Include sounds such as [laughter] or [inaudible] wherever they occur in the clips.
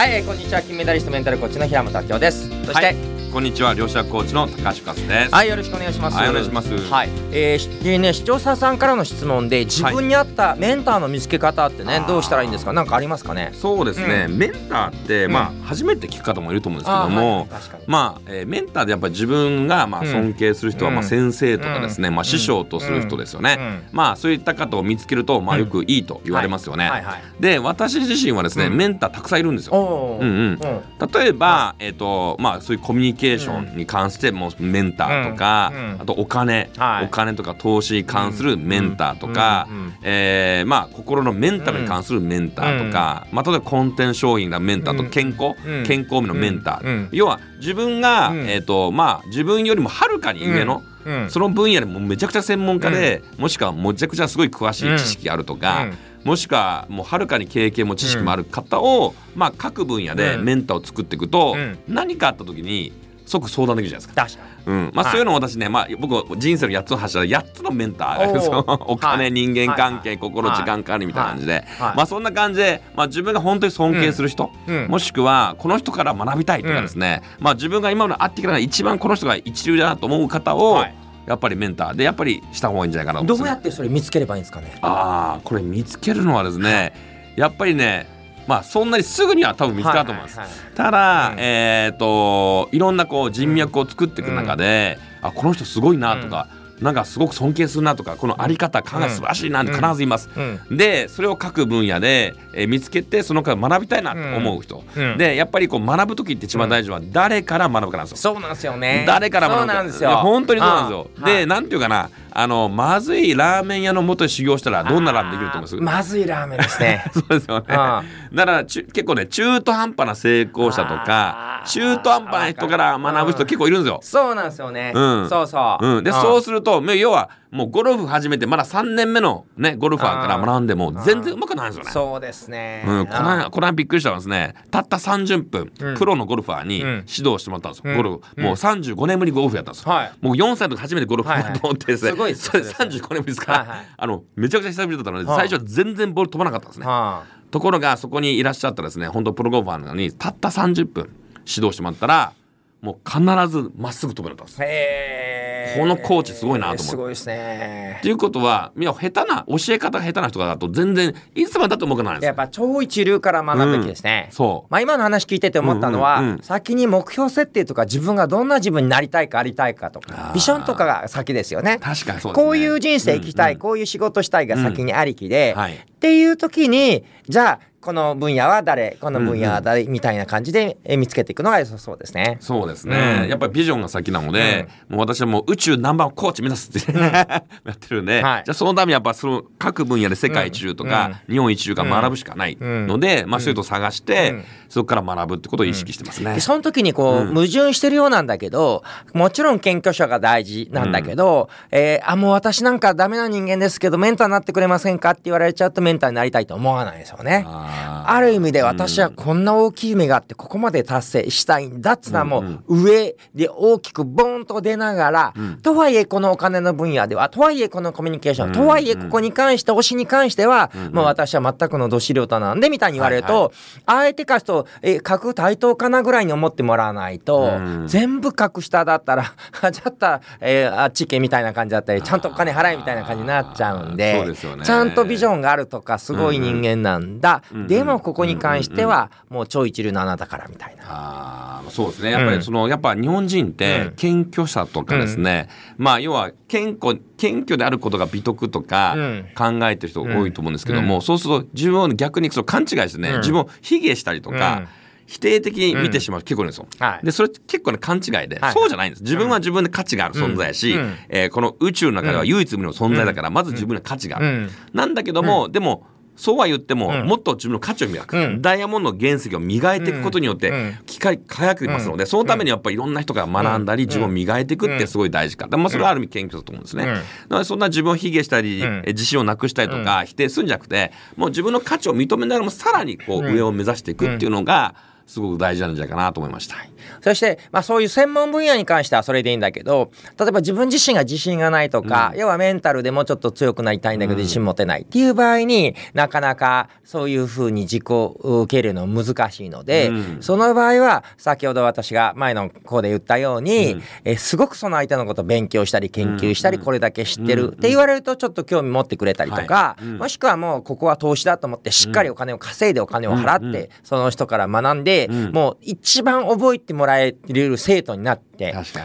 はい、こんにちは。金メダリストメンタルコーチの平本明夫です。そして、はい。こんにちは両者コーチの高橋和です。はい、よろしくお願いします。はいお願いします。はい、えーしでね、視聴者さんからの質問で、自分に合ったメンターの見つけ方ってね、あー。どうしたらいいんですか、なんかありますかね？そうですね、メンターって、うん。まあ初めて聞く方もいると思うんですけどあーも、はい。確かに。まあ、えーメンターでやっぱり自分がまあうん。尊敬する人は、うん。まあ先生とかですね、うん。まあ師匠とする人ですよね。うん。まあそういった方を見つけるとまあよくいいと言われますよね。はい。はい。で私自身はですね、うん。メンターたくさんいるんですよ。うんうん。うん。例えば、えっ、とまあそういうコミュニケーションに関してもメンターとか、あとお金、はい。お金とか投資に関するメンターとか、えーまあ心のメンタルに関するメンターとか、まあ例えばコンテンツ商品のメンターとうん健康、うん。健康面のメンター、うん。要は自分が、うん。えっ、とまあ自分よりもはるかに上の、うん。その分野でもうめちゃくちゃ専門家で、もしくはめちゃくちゃすごい詳しい知識があるとか、うん。もしくはもうはるかに経験も知識もある方を、まあ各分野でうん。メンターを作っていくと、うん。何かあった時に即相談できるじゃないですか。確かに。うん。まあ、はい。そういうのを私ね、まあ、僕は人生の8つの柱で8つのメンター。がいるんですよお金、はい。人間関係、はい心、はい。時間管理みたいな感じで、はい。まあ、そんな感じで、まあ、自分が本当に尊敬する人、うん。もしくはこの人から学びたいとかですね、まあ、自分が今まで会ってきた中で一番この人が一流だなと思う方を、はい。やっぱりメンターでやっぱりした方がいいんじゃないかなとね。うやってそれ見つければいいんですかね？ああこれ見つけるのはですねやっぱりねまあそんなにすぐには多分見つかると思います。はいはいはい。ただ、うん。えっ、といろんなこう人脈を作っていく中で、あこの人すごいなとか、なんかすごく尊敬するなとかこのあり方考え素晴らしいなって必ずいます。うん。でそれを各分野で、えー見つけてそのから学びたいなと思う人、うんでやっぱりこう学ぶ時って一番大事なのは誰から学ぶかなんですよ。そうなんですよね。誰から学ぶかそうなんですよ。本当にそうなんですよ。で、なんていうかなあのまずいラーメン屋の元で修行したらどんなラーメンできると思います？まずいラーメンですね。[laughs] そうですよね。あだから結構ね中途半端な成功者とか中途半端な人から学ぶ人結構いるんですよ。そうなんですよね。うんそうそう。うん、でんそうするともう要はもうゴルフ始めてまだ3年目のねゴルファーから学んでも全然うまくないんですよね。そうですね。うん、この間この間びっくりしたのはですねたった30分、うん。プロのゴルファーにうん。指導してもらったんですよ、うん。ゴルフもう35年ぶりにゴルフやったんですよ、はい。もう4歳の時初めてゴルフやと思ってですね、はいはい。[laughs] すごいですそれ35年ぶりですから、はいはい。あのめちゃくちゃ久しぶりだったので、はあ最初は全然ボール飛ばなかったんですね、はところがそこにいらっしゃったですね本当プロゴルファーなのにたった30分指導してもらったらもう必ずまっすぐ飛べなったんです。あ。へえ。このコーチすごいなと思って。すごいですね。っ。ていうことはいや下手な教え方が下手な人だと全然いつまでだと思うかないんですよ。やっぱ超一流から学ぶべきですね。そう。まあ今の話聞いてて思ったのは、うんうんうん。先に目標設定とか自分がどんな自分になりたいかありたいかとかビジョンとかが先ですよね。確かにそうですね。こういう人生生きたい、うんうんこういう仕事したいが先にありきで、はい。っていう時にじゃあこの分野は誰？この分野は誰、みたいな感じでえ見つけていくのが良さそうですね。そうですね、うん。やっぱりビジョンが先なので、もう私はもう宇宙ナンバーワンコーチ目指すって、[laughs] やってるんで、はい。じゃあそのためにやっぱその各分野で世界一流とか、日本一流が学ぶしかないので、まあそういう人を探して、うん。そこから学ぶってことを意識してますね。でその時にこう、うん。矛盾してるようなんだけどもちろん謙虚さが大事なんだけど、えーあもう私なんかダメな人間ですけどメンターになってくれませんか？って言われちゃうとメンターになりたいと思わないですよね。ある意味で私はこんな大きい夢があってここまで達成したいんだっつうのはもう上で大きくボーンと出ながら、とはいえこのお金の分野ではとはいえこのコミュニケーション、うん。とはいえここに関して推しに関しては、んもう私は全くのど素人なんでみたいに言われると、はいあえてかすとえ格対等かなぐらいに思ってもらわないと、うん。全部格下だったらじゃ [laughs] あったら、えーあっち行けみたいな感じだったりちゃんとお金払えみたいな感じになっちゃうんでちゃんとビジョンがあるとかすごい人間なんだ、でもここに関してはもう超一流のあなたからみたいな。あーそうですね。やっぱりその、やっぱ日本人っうてん。謙虚さとかですね、まあ要は謙虚謙虚であることが美徳とかうん。考えてる人が多いと思うんですけども、そうすると自分を逆にその勘違いしてね、うん。自分を卑下したりとか、うん。否定的に見てしまう人結構いるんですよ。はい。でそれ結構ね勘違いで、はいそうじゃないんです。自分は自分で価値がある存在やし、えーこの宇宙の中では唯一無二の存在だから、まず自分には価値がある。うん。なんだけども、でもそうは言っても、うん。もっと自分の価値を磨く、うん。ダイヤモンドの原石を磨いていくことによって、うん。機械輝きますので、そのためにやっぱりいろんな人が学んだり、自分を磨いていくってすごい大事か、まあ、それはある意味謙虚だと思うんですね。うん。なのでそんな自分を卑下したり、自信をなくしたりとか、否定するんじゃなくてもう自分の価値を認めながらもさらにこう、うん。上を目指していくっていうのがすごく大事なんじゃないかなと思いました。そして、まあ、そういう専門分野に関してはそれでいいんだけど例えば自分自身が自信がないとか、要はメンタルでもうちょっと強くなりたいんだけど自信持てないっていう場合になかなかそういうふうに自己受け入れるの難しいので、うん。その場合は先ほど私が前の子で言ったように、うん。えすごくその相手のことを勉強したり研究したり、うん。これだけ知ってるうん。って言われるとちょっと興味持ってくれたりとか、はい。うん。もしくはもうここは投資だと思ってしっかりお金を稼いでお金を払って、うん。うん。その人から学んで、うん。もう一番覚えてもらえる生徒になって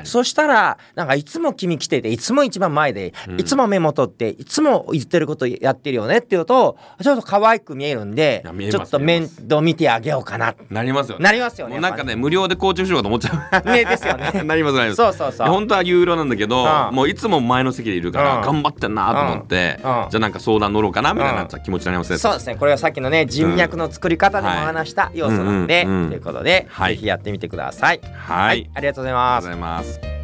そしたらなんかいつも君来てていつも一番前で、うん。いつもメモ取っていつも言ってることやってるよねっていうとちょっと可愛く見えるんでちょっと面倒見てあげようかななりますよね。なりますよねなんかね無料でコーチングしようかと思っちゃう。ねですよね。[laughs] なりますなります。そうそうそう。本当は有料なんだけど、うん。もういつも前の席でいるから、うん。頑張ってんなと思って、うん。うん。じゃあなんか相談乗ろうかなみたいなうん。気持ちになりますね。そうですね。これはさっきのね人脈の作り方でも話した要素なんで、ということで、はい。ぜひやってみてください。はい、ありがとうございありがとうございます。